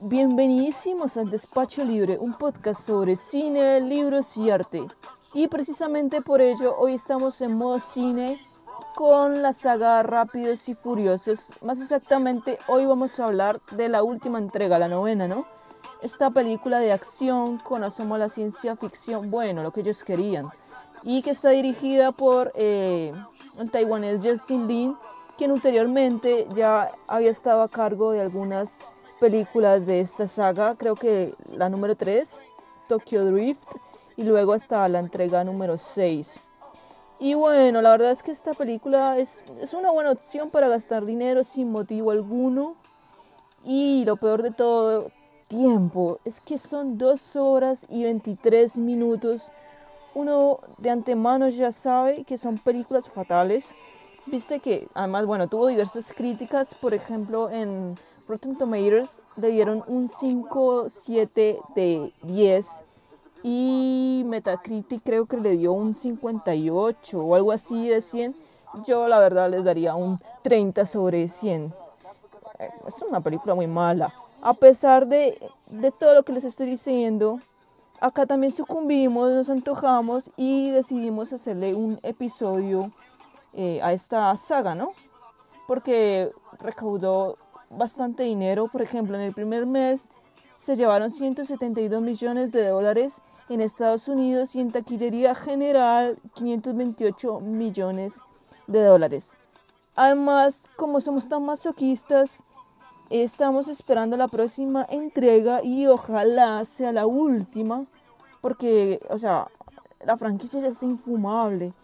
Bienvenidísimos al Despacho Libre, un podcast sobre cine, libros y arte. Y precisamente por ello hoy estamos en modo cine con la saga Rápidos y Furiosos. Más exactamente hoy vamos a hablar de la última entrega, la novena, ¿no? Esta película de acción con asomo a la ciencia ficción, bueno, lo que ellos querían. Y que está dirigida por eh, el taiwanés Justin Lin, quien anteriormente ya había estado a cargo de algunas películas de esta saga, creo que la número 3, Tokyo Drift, y luego hasta la entrega número 6. Y bueno, la verdad es que esta película es, es una buena opción para gastar dinero sin motivo alguno. Y lo peor de todo, tiempo. Es que son 2 horas y 23 minutos. Uno de antemano ya sabe que son películas fatales Viste que además, bueno, tuvo diversas críticas, por ejemplo, en Rotten Tomatoes le dieron un 5, 7 de 10 y Metacritic creo que le dio un 58 o algo así de 100. Yo la verdad les daría un 30 sobre 100. Eh, es una película muy mala. A pesar de, de todo lo que les estoy diciendo, acá también sucumbimos, nos antojamos y decidimos hacerle un episodio eh, a esta saga, ¿no? Porque recaudó bastante dinero, por ejemplo, en el primer mes se llevaron 172 millones de dólares en Estados Unidos y en taquillería general 528 millones de dólares. Además, como somos tan masoquistas, estamos esperando la próxima entrega y ojalá sea la última, porque, o sea, la franquicia ya es infumable.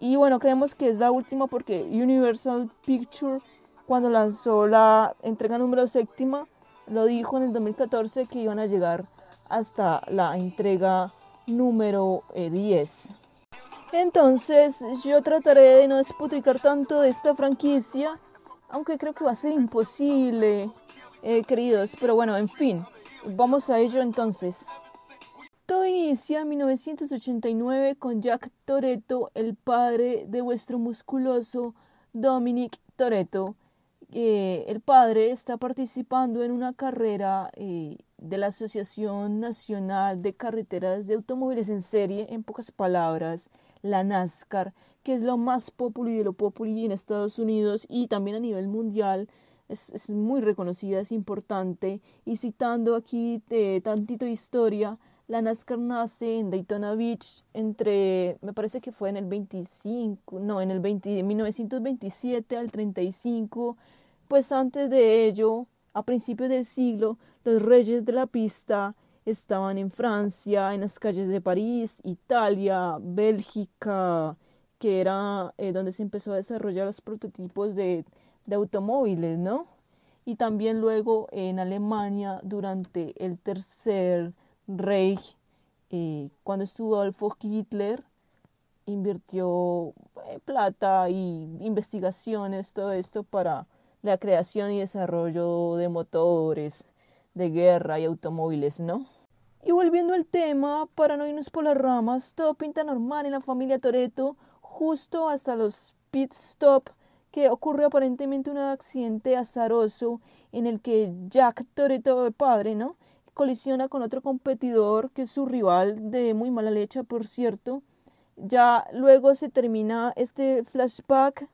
Y bueno, creemos que es la última porque Universal Picture, cuando lanzó la entrega número séptima, lo dijo en el 2014 que iban a llegar hasta la entrega número 10. Eh, Entonces yo trataré de no despotricar tanto de esta franquicia, aunque creo que va a ser imposible, eh, queridos. Pero bueno, en fin, vamos a ello entonces. Todo inicia en 1989 con Jack Toretto, el padre de vuestro musculoso Dominic Toretto. el padre está participando en una carrera eh, de la Asociación Nacional de Carreteras de Automóviles en Serie, en pocas palabras, la NASCAR, que es lo más popular de lo popular en Estados Unidos y también a nivel mundial. Es, es muy reconocida, es importante. Y citando aquí eh, tantito historia, la NASCAR nace en Daytona Beach entre, me parece que fue en el 25, no, en el 20, 1927 al 35, pues antes de ello, a principios del siglo, los reyes de la pista estaban en Francia, en las calles de París, Italia, Bélgica, que era eh, donde se empezó a desarrollar los prototipos de, de automóviles, ¿no? Y también luego en Alemania durante el tercer Reich, cuando estuvo Adolfo Hitler, invirtió eh, plata y investigaciones, todo esto para la creación y desarrollo de motores de guerra y automóviles, ¿no? Y volviendo al tema, para no irnos por las ramas, todo pinta normal en la familia Toreto, justo hasta los pit stop que ocurre aparentemente un accidente azaroso en el que Jack Toreto, el padre, ¿no? Colisiona con otro competidor que es su rival de muy mala leche, por cierto. Ya luego se termina este flashback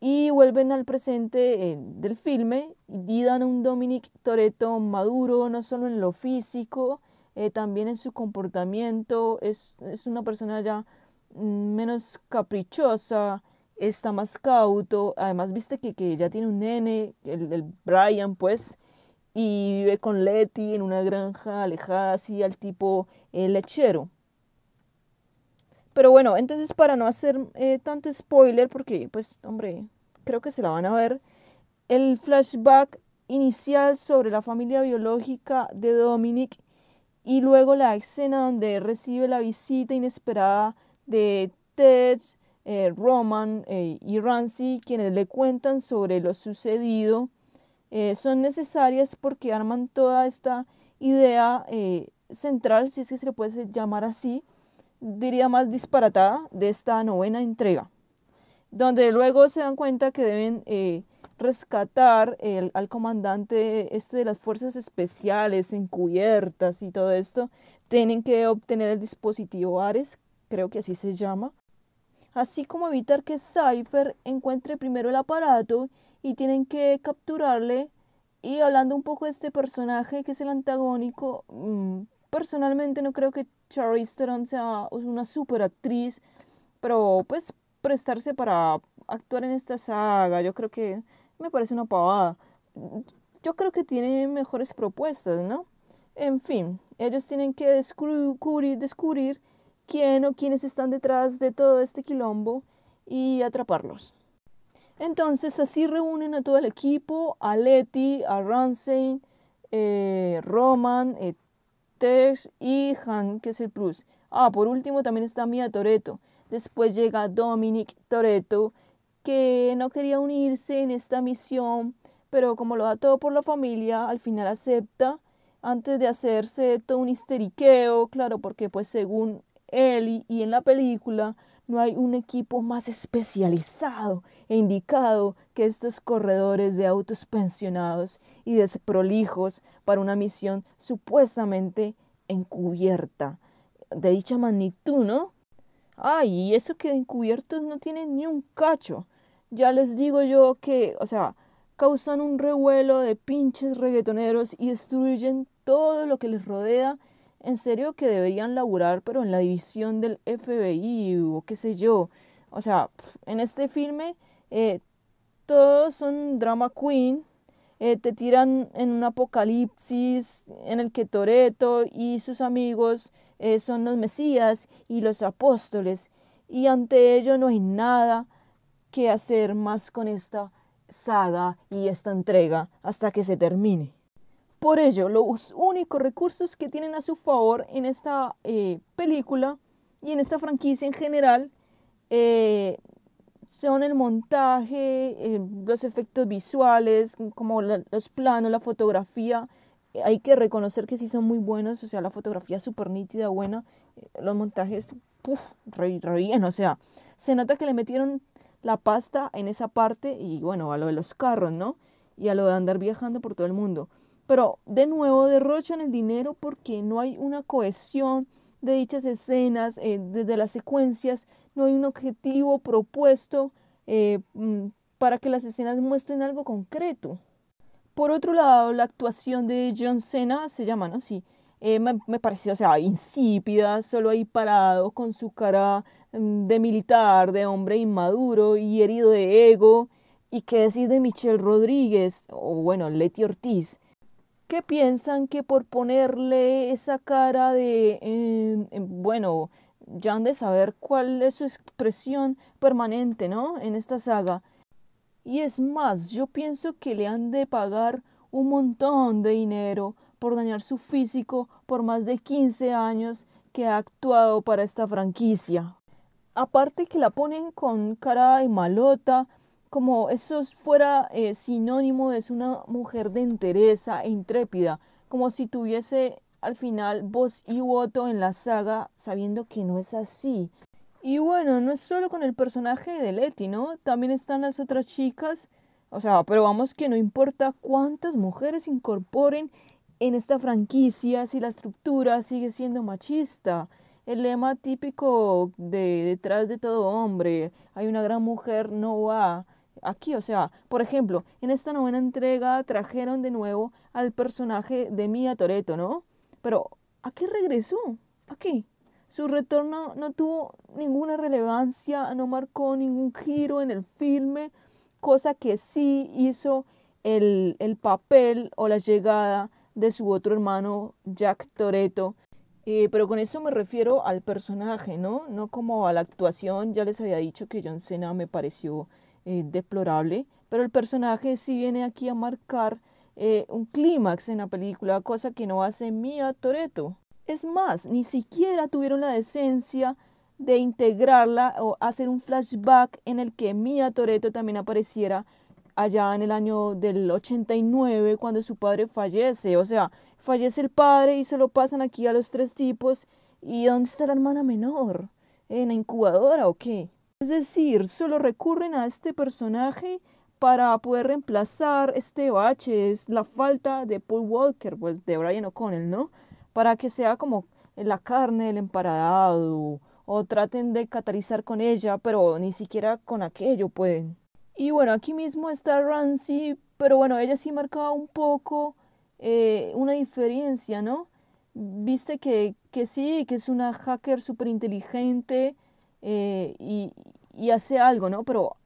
y vuelven al presente eh, del filme y dan un Dominic Toretto maduro, no solo en lo físico, eh, también en su comportamiento. Es, es una persona ya mm, menos caprichosa, está más cauto. Además, viste que, que ya tiene un nene, el, el Brian, pues y vive con Letty en una granja alejada así al tipo eh, lechero. Pero bueno, entonces para no hacer eh, tanto spoiler, porque pues hombre, creo que se la van a ver, el flashback inicial sobre la familia biológica de Dominic y luego la escena donde recibe la visita inesperada de Ted, eh, Roman y Rancy, quienes le cuentan sobre lo sucedido eh, son necesarias porque arman toda esta idea eh, central, si es que se le puede llamar así, diría más disparatada, de esta novena entrega, donde luego se dan cuenta que deben eh, rescatar al comandante este de las fuerzas especiales encubiertas y todo esto, tienen que obtener el dispositivo Ares, creo que así se llama, así como evitar que Cypher encuentre primero el aparato y tienen que capturarle. Y hablando un poco de este personaje que es el antagónico, mm, personalmente no creo que Charlize Theron sea una super actriz, pero pues prestarse para actuar en esta saga, yo creo que me parece una pavada. Yo creo que tiene mejores propuestas, ¿no? En fin, ellos tienen que descubrir, descubrir quién o quiénes están detrás de todo este quilombo y atraparlos. Entonces así reúnen a todo el equipo, a Letty, a Ramsey, eh, Roman, eh, Tesh y Han, que es el plus. Ah, por último también está Mia Toreto. Después llega Dominic Toreto, que no quería unirse en esta misión, pero como lo da todo por la familia, al final acepta antes de hacerse todo un histeriqueo, claro, porque pues según él y en la película no hay un equipo más especializado e indicado que estos corredores de autos pensionados y desprolijos para una misión supuestamente encubierta de dicha magnitud, ¿no? Ay, y eso que encubiertos no tienen ni un cacho. Ya les digo yo que, o sea, causan un revuelo de pinches reggaetoneros y destruyen todo lo que les rodea en serio que deberían laburar, pero en la división del FBI o qué sé yo. O sea, en este filme eh, todos son drama queen, eh, te tiran en un apocalipsis en el que Toreto y sus amigos eh, son los Mesías y los apóstoles, y ante ello no hay nada que hacer más con esta saga y esta entrega hasta que se termine. Por ello, los únicos recursos que tienen a su favor en esta eh, película y en esta franquicia en general eh, son el montaje, eh, los efectos visuales, como los planos, la fotografía. Hay que reconocer que sí son muy buenos, o sea, la fotografía es súper nítida, buena, los montajes, puff, re, bien, o sea, se nota que le metieron la pasta en esa parte y bueno, a lo de los carros, ¿no? Y a lo de andar viajando por todo el mundo. Pero de nuevo derrochan el dinero porque no hay una cohesión de dichas escenas, eh, desde las secuencias, no hay un objetivo propuesto eh, mm, para que las escenas muestren algo concreto. Por otro lado, la actuación de John Cena se llama, ¿no? Sí, eh, me, me, pareció, o sea, insípida, solo ahí parado con su cara mm, de militar, de hombre inmaduro y herido de ego. ¿Y qué decir de Michelle Rodríguez? O bueno, Leti Ortiz que piensan que por ponerle esa cara de, em, em, bueno, ya han de saber cuál es su expresión permanente, ¿no? En esta saga. Y es más, yo pienso que le han de pagar un montón de dinero por dañar su físico por más de 15 años que ha actuado para esta franquicia. Aparte que la ponen con cara de malota, como eso fuera eh, sinónimo de una mujer de entereza e intrépida, como si tuviese al final voz y voto en la saga, sabiendo que no es así. Y bueno, no es solo con el personaje de Letty, ¿no? También están las otras chicas. O sea, pero vamos que no importa cuántas mujeres incorporen en esta franquicia si la estructura sigue siendo machista. El lema típico de detrás de todo hombre, hay una gran mujer, no va aquí. O sea, por ejemplo, en esta novena entrega trajeron de nuevo al personaje de Mia Toreto, ¿no? Pero, ¿a qué regresó? ¿A qué? Su retorno no tuvo ninguna relevancia, no marcó ningún giro en el filme, cosa que sí hizo el, el papel o la llegada de su otro hermano Jack Toreto. Eh, pero con eso me refiero al personaje, ¿no? No como a la actuación. Ya les había dicho que John Cena me pareció eh, deplorable, pero el personaje sí viene aquí a marcar eh, un clímax en la película, cosa que no hace Mia Toreto. Es más, ni siquiera tuvieron la decencia de integrarla o hacer un flashback en el que Mia Toreto también apareciera allá en el año del 89 cuando su padre fallece. O sea, fallece el padre y se lo pasan aquí a los tres tipos. ¿Y dónde está la hermana menor? ¿En la incubadora o qué? Es decir, solo recurren a este personaje para poder reemplazar este bache, es la falta de Paul Walker, pues, de Brian O'Connell, ¿no? Para que sea como la carne del emparadado, o traten de catalizar con ella, pero ni siquiera con aquello pueden. Y bueno, aquí mismo está Ramsey, pero bueno, ella sí marcaba un poco eh, una diferencia, ¿no? Viste que, que sí, que es una hacker súper inteligente eh, y, hace algo, ¿no? Pero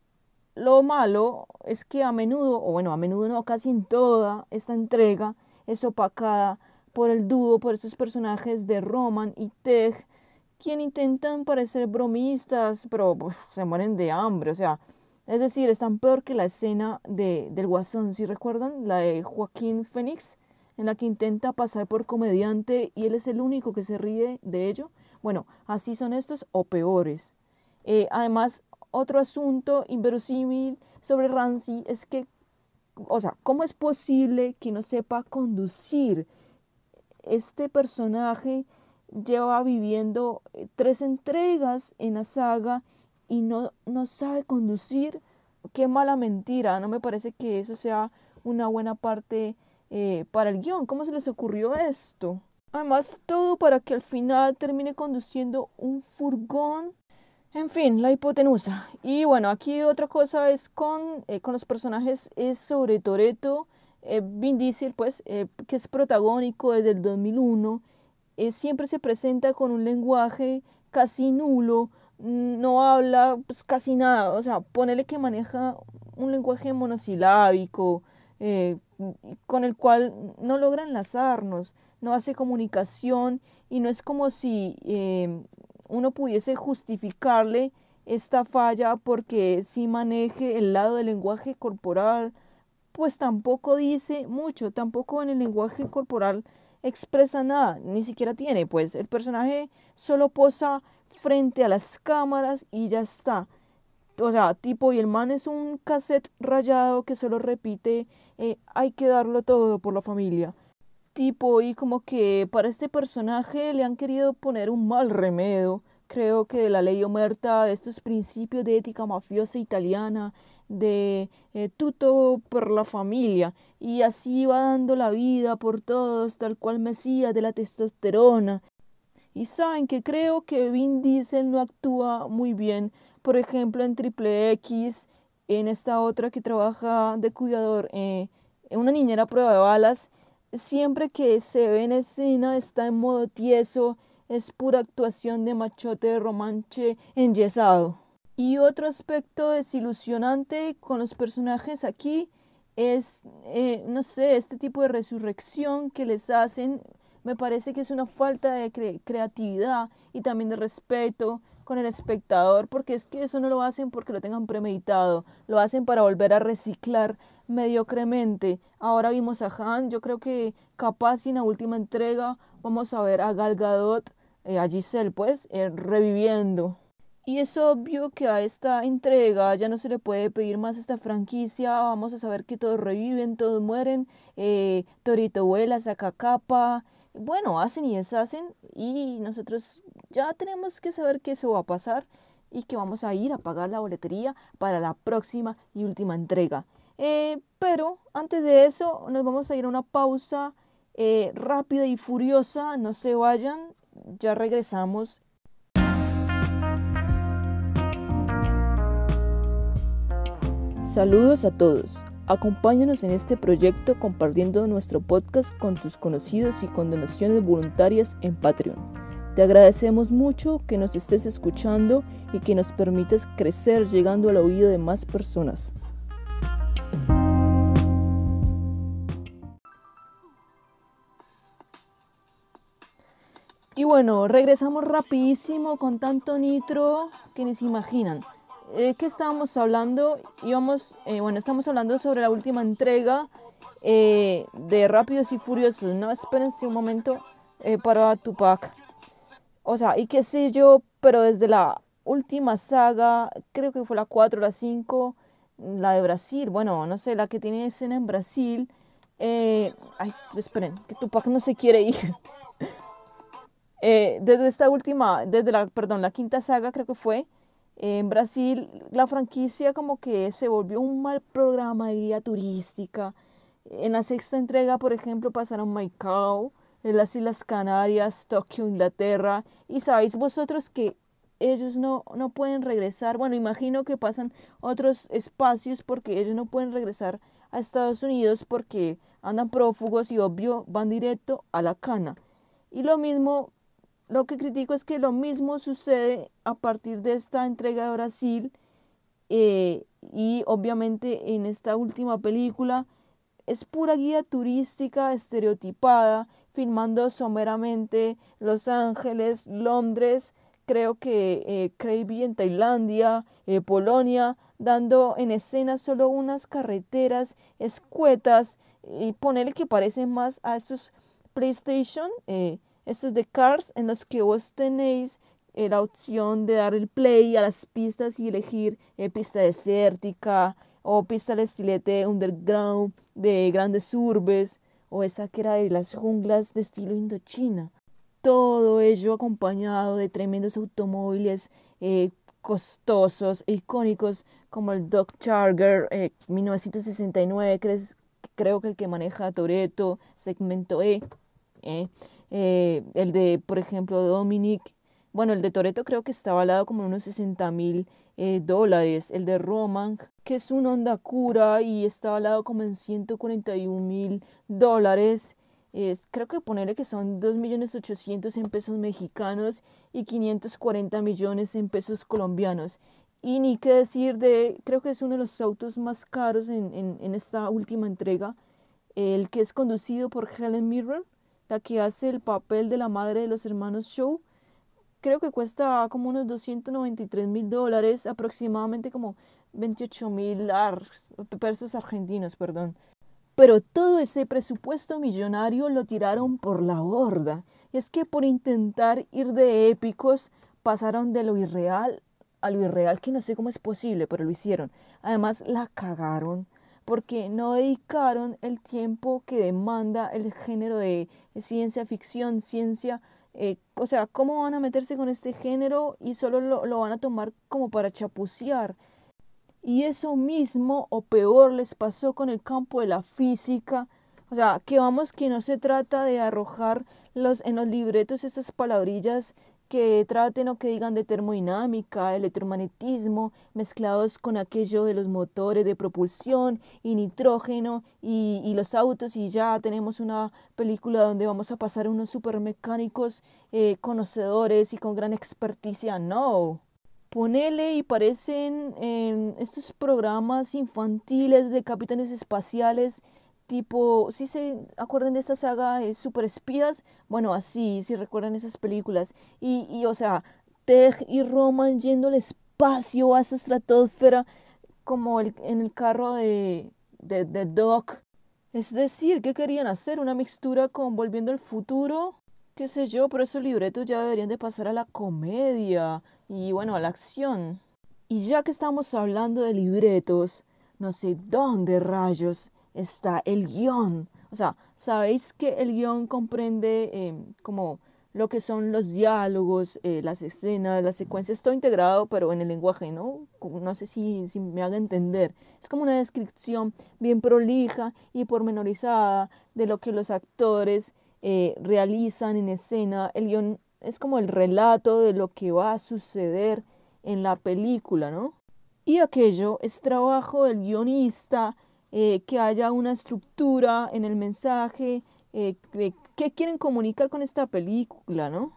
lo malo es que a menudo, o bueno, a menudo no, casi en toda esta entrega es opacada por el dúo, por estos personajes de Roman y Tej, quien intentan parecer bromistas, pero pues, se mueren de hambre, o sea, es decir, están peor que la escena de, del Guasón, si recuerdan, la de Joaquín Phoenix, en la que intenta pasar por comediante y él es el único que se ríe de ello. Bueno, así son estos o peores. Eh, además, otro asunto inverosímil sobre Ramsey es que, o sea, ¿cómo es posible que no sepa conducir? Este personaje lleva viviendo eh, tres entregas en la saga y no, no sabe conducir. Qué mala mentira, no me parece que eso sea una buena parte eh, para el guion. ¿Cómo se les ocurrió esto? Además, todo para que al final termine conduciendo un furgón. En fin, la hipotenusa. Y bueno, aquí otra cosa es con, eh, con los personajes, es sobre Toreto, Vin Diesel, pues, que es protagónico desde el 2001 eh, siempre se presenta con un lenguaje casi nulo, no habla pues, casi nada, o sea, ponele que maneja un lenguaje monosilábico, eh, con el cual no logra enlazarnos, no hace comunicación y no es como si eh, uno pudiese justificarle esta falla porque si maneje el lado del lenguaje corporal, pues tampoco dice mucho, tampoco en el lenguaje corporal expresa nada, ni siquiera tiene, pues el personaje solo posa frente a las cámaras y ya está. O sea, tipo, y el man es un cassette rayado que solo repite, eh, hay que darlo todo por la familia. Tipo, y como que para este personaje le han querido poner un mal remedio, creo que de la ley omerta, de estos principios de ética mafiosa italiana, de eh, tuto por la familia y así va dando la vida por todos tal cual Mesías de la testosterona. Y saben que creo que Vin Diesel no actúa muy bien, por ejemplo en Triple X, en esta otra que trabaja de cuidador, eh, en una niñera prueba de balas, siempre que se ve en escena está en modo tieso, es pura actuación de machote de romanche enyesado. Y otro aspecto desilusionante con los personajes aquí es, eh, no sé, este tipo de resurrección que les hacen. Me parece que es una falta de creatividad y también de respeto con el espectador, porque es que eso no lo hacen porque lo tengan premeditado, lo hacen para volver a reciclar mediocremente. Ahora vimos a Han, yo creo que capaz en la última entrega vamos a ver a Gal Gadot, eh, a Giselle pues, eh, reviviendo. Y es obvio que a esta entrega ya no se le puede pedir más esta franquicia. Vamos a saber que todos reviven, todos mueren. Eh, Torito vuela, saca capa. Bueno, hacen y deshacen. Y nosotros ya tenemos que saber que eso va a pasar y que vamos a ir a pagar la boletería para la próxima y última entrega. Eh, pero antes de eso, nos vamos a ir a una pausa eh, rápida y furiosa. No se vayan, ya regresamos Saludos a todos. Acompáñanos en este proyecto compartiendo nuestro podcast con tus conocidos y con donaciones voluntarias en Patreon. Te agradecemos mucho que nos estés escuchando y que nos permitas crecer llegando al oído de más personas. Bueno, regresamos rapidísimo con tanto nitro que ni se imaginan eh, ¿qué estábamos hablando? Íbamos, eh, bueno, estamos hablando sobre la última entrega eh, de Rápidos y Furiosos, ¿no? Espérense un momento eh, para Tupac. O sea, y qué sé yo, pero desde la última saga, creo que fue la 4 la 5, la de Brasil, bueno, no sé, la que tiene escena en Brasil. Eh, ay, esperen, que Tupac no se quiere ir. Eh, desde esta última, desde la, perdón, la quinta saga creo que fue, En Brasil la franquicia como que se volvió un mal programa de guía turística. En la sexta entrega, por ejemplo, pasaron Maicao, en las Islas Canarias, Tokio, Inglaterra. Y sabéis vosotros que ellos no, no pueden regresar. Bueno, imagino que pasan otros espacios porque ellos no pueden regresar a Estados Unidos porque andan prófugos y obvio van directo a la cana. Y lo mismo, lo que critico es que lo mismo sucede a partir de esta entrega de Brasil eh, y obviamente en esta última película es pura guía turística estereotipada, filmando someramente Los Ángeles, Londres, creo que eh, en Tailandia, eh, Polonia, dando en escena solo unas carreteras escuetas y ponerle que parecen más a estos PlayStation, eh, estos de Cars, en los que vos tenéis eh, la opción de dar el play a las pistas y elegir eh, pista desértica o pista de estilete underground de grandes urbes o esa que era de las junglas de estilo indochina. Todo ello acompañado de tremendos automóviles eh, costosos e icónicos como el Dodge Charger eh, 1969, creo que el que maneja Toreto, segmento E, eh, el de, por ejemplo, Dominic, bueno, el de Toreto creo que está valado como unos 60 mil eh, dólares, el de Roman, que es un Honda Cura y está valado como en 141 mil dólares, creo que ponerle que son 2 millones 800 en pesos mexicanos y 540 millones en pesos colombianos. Y ni qué decir de, creo que es uno de los autos más caros en, en, en esta última entrega, el que es conducido por Helen Mirren, la que hace el papel de la madre de los hermanos Shaw. Creo que cuesta como unos 293 mil dólares, aproximadamente como 28 mil pesos argentinos, perdón. Pero todo ese presupuesto millonario lo tiraron por la borda. Y es que por intentar ir de épicos pasaron de lo irreal a lo irreal, que no sé cómo es posible, pero lo hicieron. Además la cagaron porque no dedicaron el tiempo que demanda el género de ciencia ficción, ciencia, eh, o sea, ¿cómo van a meterse con este género y solo lo, lo van a tomar como para chapucear? Y eso mismo o peor les pasó con el campo de la física. O sea, que vamos que no se trata de arrojar los, en los libretos esas palabrillas que traten o que digan de termodinámica, electromagnetismo, mezclados con aquello de los motores de propulsión y nitrógeno y, los autos y ya tenemos una película donde vamos a pasar unos supermecánicos eh, conocedores y con gran experticia. No, ponele y parecen eh, estos programas infantiles de capitanes espaciales tipo, si se acuerdan de esta saga de super espías, bueno, así, si recuerdan esas películas. Y, y o sea, Tej y Roman yendo al espacio, a esa estratosfera, como el, en el carro de, de, de Doc. Es decir, ¿qué querían hacer? ¿Una mixtura con Volviendo al Futuro? Qué sé yo, pero esos libretos ya deberían de pasar a la comedia y bueno, a la acción. Y ya que estamos hablando de libretos, no sé dónde rayos está el guion. O sea, sabéis que el guion comprende eh, como lo que son los diálogos, eh, las escenas, las secuencias, todo integrado, pero en el lenguaje, ¿no? No sé si, si me haga entender. Es como una descripción bien prolija y pormenorizada de lo que los actores eh, realizan en escena. El guion es como el relato de lo que va a suceder en la película, ¿no? Y aquello es trabajo del guionista, eh, que haya una estructura en el mensaje, eh, qué quieren comunicar con esta película, ¿no?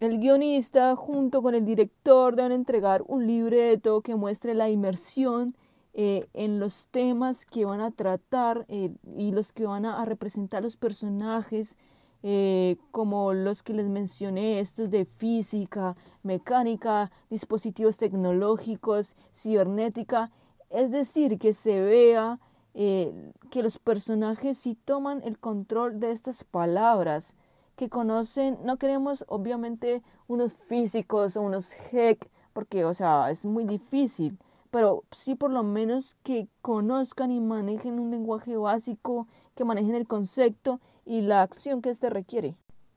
El guionista junto con el director deben entregar un libreto que muestre la inmersión eh, en los temas que van a tratar y los que van a representar los personajes eh, como los que les mencioné, estos de física, mecánica, dispositivos tecnológicos, cibernética, es decir, que se vea eh, que los personajes sí toman el control de estas palabras, que conocen, no queremos obviamente unos físicos o unos heck, porque, o sea, es muy difícil, pero sí por lo menos que conozcan y manejen un lenguaje básico, que manejen el concepto y la acción que éste requiere.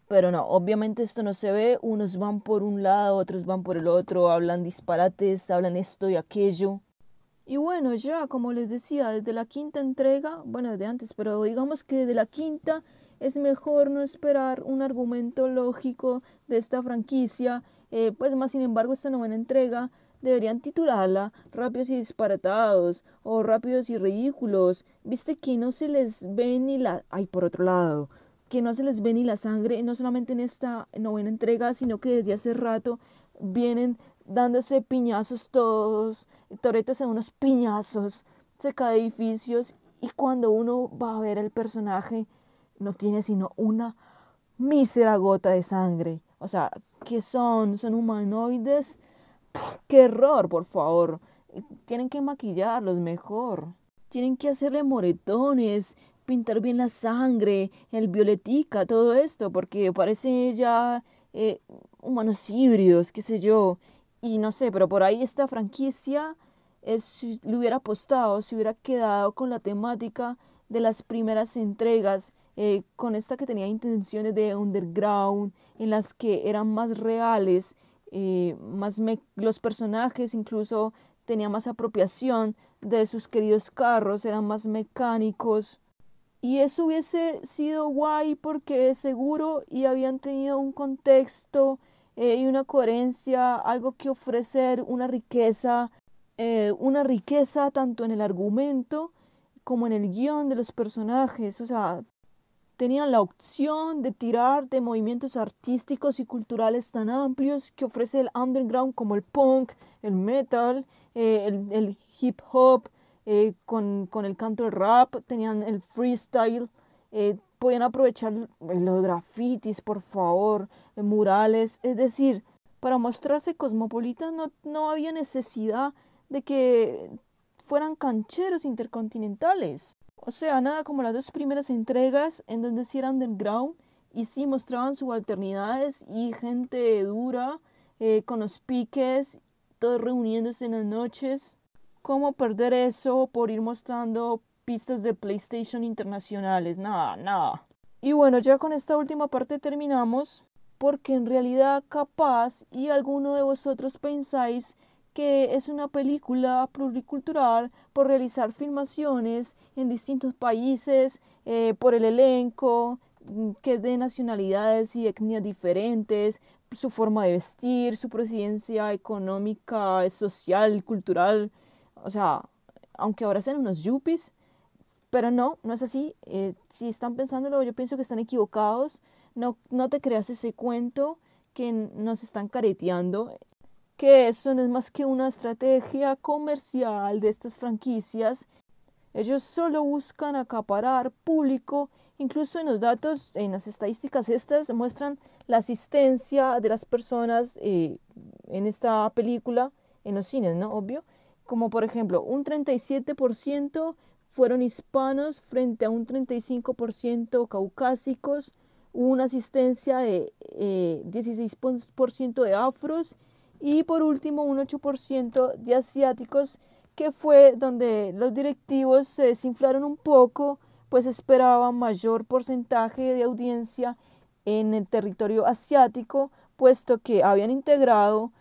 Pero no, obviamente esto no se ve, unos van por un lado, otros van por el otro, hablan disparates, hablan esto y aquello. Y bueno, ya como les decía, desde la quinta entrega, bueno, desde antes, pero digamos que desde la quinta es mejor no esperar un argumento lógico de esta franquicia, eh, pues más sin embargo esta novena entrega deberían titularla Rápidos y disparatados o Rápidos y ridículos, viste que no se les ve ni la... ay, por otro lado, que no se les ve ni la sangre, no solamente en esta novena entrega, sino que desde hace rato vienen dándose piñazos todos, toretos en unos piñazos, cerca de edificios, y cuando uno va a ver el personaje, no tiene sino una mísera gota de sangre. O sea, ¿qué son? ¿Son humanoides? ¡Qué error, por favor! Tienen que maquillarlos mejor. Tienen que hacerle moretones, pintar bien la sangre, el violetica, todo esto, porque parece ya eh, humanos híbridos, qué sé yo. Y no sé, pero por ahí esta franquicia es, le hubiera apostado, se hubiera quedado con la temática de las primeras entregas, eh, con esta que tenía intenciones de underground, en las que eran más reales, eh, más los personajes incluso tenían más apropiación de sus queridos carros, eran más mecánicos. Y eso hubiese sido guay porque seguro y habían tenido un contexto eh, y una coherencia, algo que ofrecer, una riqueza, eh, una riqueza tanto en el argumento como en el guion de los personajes. O sea, tenían la opción de tirar de movimientos artísticos y culturales tan amplios que ofrece el underground como el punk, el metal, eh, el, el hip hop, con, con, el canto del rap, tenían el freestyle, eh, podían aprovechar los grafitis, por favor, eh, murales, es decir, para mostrarse cosmopolitas no, no había necesidad de que fueran cancheros intercontinentales. O sea, nada como las dos primeras entregas en donde sí eran underground y sí mostraban subalternidades y gente dura con los piques, todos reuniéndose en las noches cómo perder eso por ir mostrando pistas de PlayStation internacionales. Nada, nada. Y bueno, ya con esta última parte terminamos, porque en realidad capaz y alguno de vosotros pensáis que es una película pluricultural por realizar filmaciones en distintos países, eh, por el elenco, mm, que es de nacionalidades y etnias diferentes, su forma de vestir, su presidencia económica, social, cultural, o sea, aunque ahora sean unos yuppies, pero no, no es así. Eh, si están pensándolo, yo pienso que están equivocados. No, no te creas ese cuento que nos están careteando, que eso no es más que una estrategia comercial de estas franquicias. Ellos solo buscan acaparar público, incluso en los datos, en las estadísticas estas muestran la asistencia de las personas eh, en esta película, en los cines, ¿no? Obvio como por ejemplo un 37% fueron hispanos frente a un 35% caucásicos, hubo una asistencia de eh, 16% de afros y por último un 8% de asiáticos que fue donde los directivos se desinflaron un poco pues esperaban mayor porcentaje de audiencia en el territorio asiático puesto que habían integrado,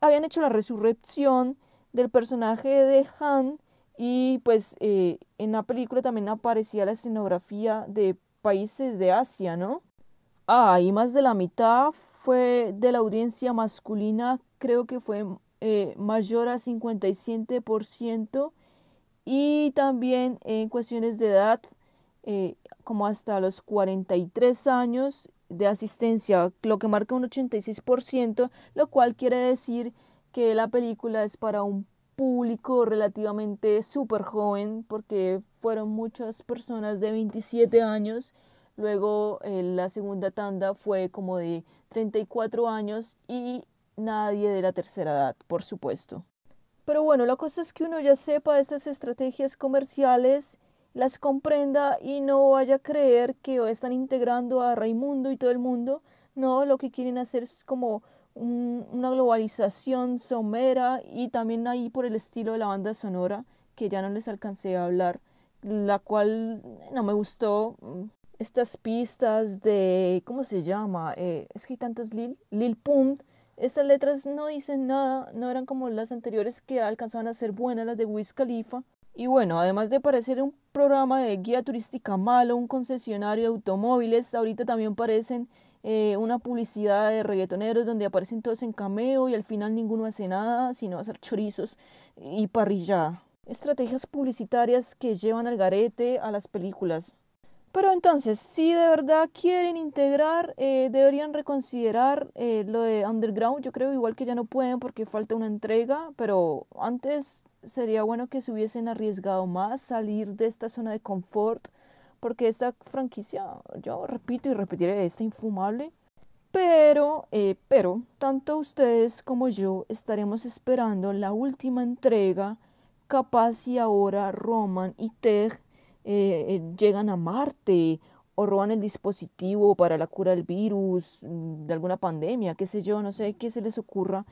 habían hecho la resurrección del personaje de Han y pues eh, en la película también aparecía la escenografía de países de Asia, ¿no? Ah, y más de la mitad fue de la audiencia masculina, creo que fue eh, mayor a 57% y también en cuestiones de edad eh, como hasta los 43 años de asistencia, lo que marca un 86%, lo cual quiere decir que la película es para un público relativamente súper joven, porque fueron muchas personas de 27 años. Luego eh, la segunda tanda fue como de 34 años y nadie de la tercera edad, por supuesto. Pero bueno, la cosa es que uno ya sepa estas estrategias comerciales, las comprenda y no vaya a creer que están integrando a Raimundo y todo el mundo. No, lo que quieren hacer es como una globalización somera y también ahí por el estilo de la banda sonora que ya no les alcancé a hablar, la cual no me gustó. estas pistas de, ¿cómo se llama? Eh, es que hay tantos Lil, Lil Pump. Estas letras no dicen nada, no eran como las anteriores que alcanzaban a ser buenas, las de Wiz Khalifa. Y bueno, además de parecer un programa de guía turística malo, un concesionario de automóviles, ahorita también parecen eh, una publicidad de reggaetoneros donde aparecen todos en cameo y al final ninguno hace nada, sino hacer chorizos y parrillada. Estrategias publicitarias que llevan al garete a las películas. Pero entonces, si de verdad quieren integrar, eh, deberían reconsiderar eh, lo de Underground. Yo creo igual que ya no pueden porque falta una entrega, pero antes sería bueno que se hubiesen arriesgado más, salir de esta zona de confort, porque esta franquicia, yo repito y repetiré, está infumable. Pero, eh, pero, tanto ustedes como yo estaremos esperando la última entrega, capaz si ahora Roman y Tej eh, eh, llegan a Marte o roban el dispositivo para la cura del virus, mm, de alguna pandemia, qué sé yo, no sé qué se les ocurra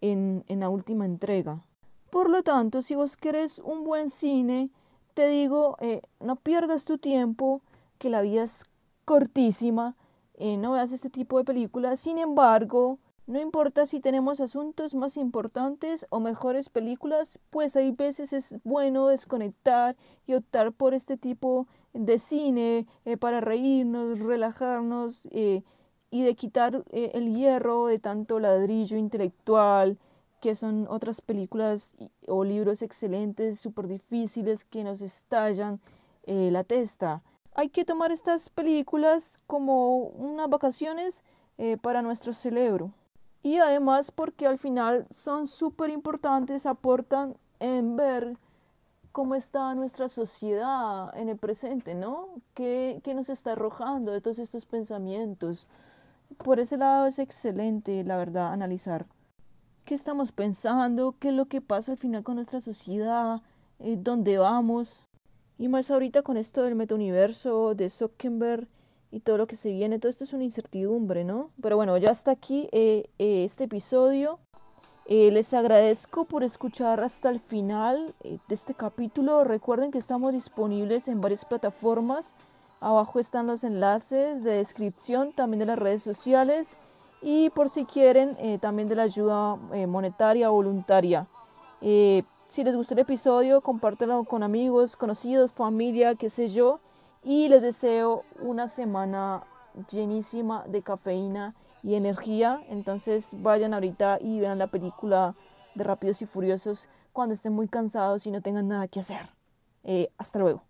en, en la última entrega. Por lo tanto, si vos querés un buen cine, te digo, eh, no pierdas tu tiempo, que la vida es cortísima, no veas este tipo de películas. Sin embargo, no importa si tenemos asuntos más importantes o mejores películas, pues hay veces es bueno desconectar y optar por este tipo de cine eh, para reírnos, relajarnos eh, y de quitar eh, el hierro de tanto ladrillo intelectual, que son otras películas o libros excelentes, súper difíciles, que nos estallan la testa. Hay que tomar estas películas como unas vacaciones para nuestro cerebro y además porque al final son súper importantes, aportan en ver cómo está nuestra sociedad en el presente, ¿no? ¿Qué, ¿Qué, nos está arrojando de todos estos pensamientos? Por ese lado es excelente, la verdad, analizar qué estamos pensando, qué es lo que pasa al final con nuestra sociedad, eh, dónde vamos. Y más ahorita con esto del metauniverso de Zuckerberg y todo lo que se viene. Todo esto es una incertidumbre, ¿no? Pero bueno, ya está aquí eh, eh, este episodio. Eh, les agradezco por escuchar hasta el final de este capítulo. Recuerden que estamos disponibles en varias plataformas. Abajo están los enlaces de descripción, también de las redes sociales y por si quieren también de la ayuda monetaria o voluntaria. si les gustó el episodio, compártelo con amigos, conocidos, familia, qué sé yo y les deseo una semana llenísima de cafeína y energía. Entonces vayan ahorita y vean la película de Rápidos y Furiosos cuando estén muy cansados y no tengan nada que hacer. Eh, hasta luego.